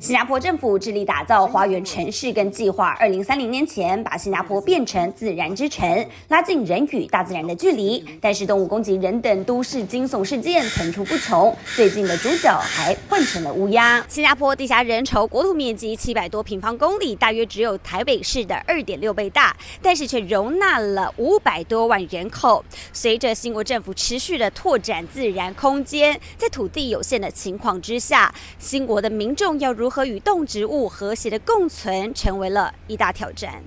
新加坡政府致力打造花园城市，跟计划二零三零年前把新加坡变成自然之城，拉近人与大自然的距离。但是动物攻击人等都市惊悚事件层出不穷，最近的主角还换成了乌鸦。新加坡地狭人稠，国土面积七百多平方公里，大约只有台北市的二点六倍大，但是却容纳了五百多万人口。随着新国政府持续的拓展自然空间，在土地有限的情况之下，新国的民众要如如何与动植物和谐的共存，成为了一大挑战。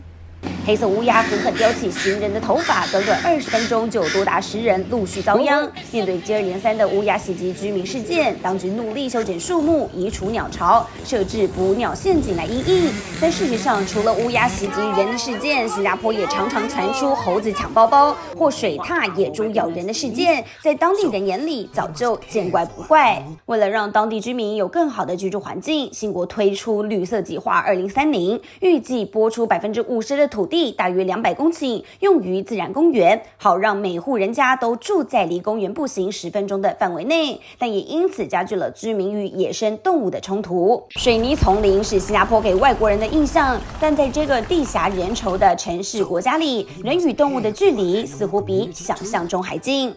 黑色乌鸦狠狠叼起行人的头发，短短二十分钟就有多达十人陆续遭殃。面对接二连三的乌鸦袭击居民事件，当局努力修剪树木、移除鸟巢、设置捕鸟陷阱来应应。但事实上，除了乌鸦袭击人的事件，新加坡也常常传出猴子抢包包或水獭野猪咬人的事件，在当地人眼里早就见怪不怪。为了让当地居民有更好的居住环境，新国推出绿色计划二零三零，预计拨出百分之五十的土地。地大约两百公顷，用于自然公园，好让每户人家都住在离公园步行十分钟的范围内，但也因此加剧了居民与野生动物的冲突。水泥丛林是新加坡给外国人的印象，但在这个地狭人稠的城市国家里，人与动物的距离似乎比想象中还近。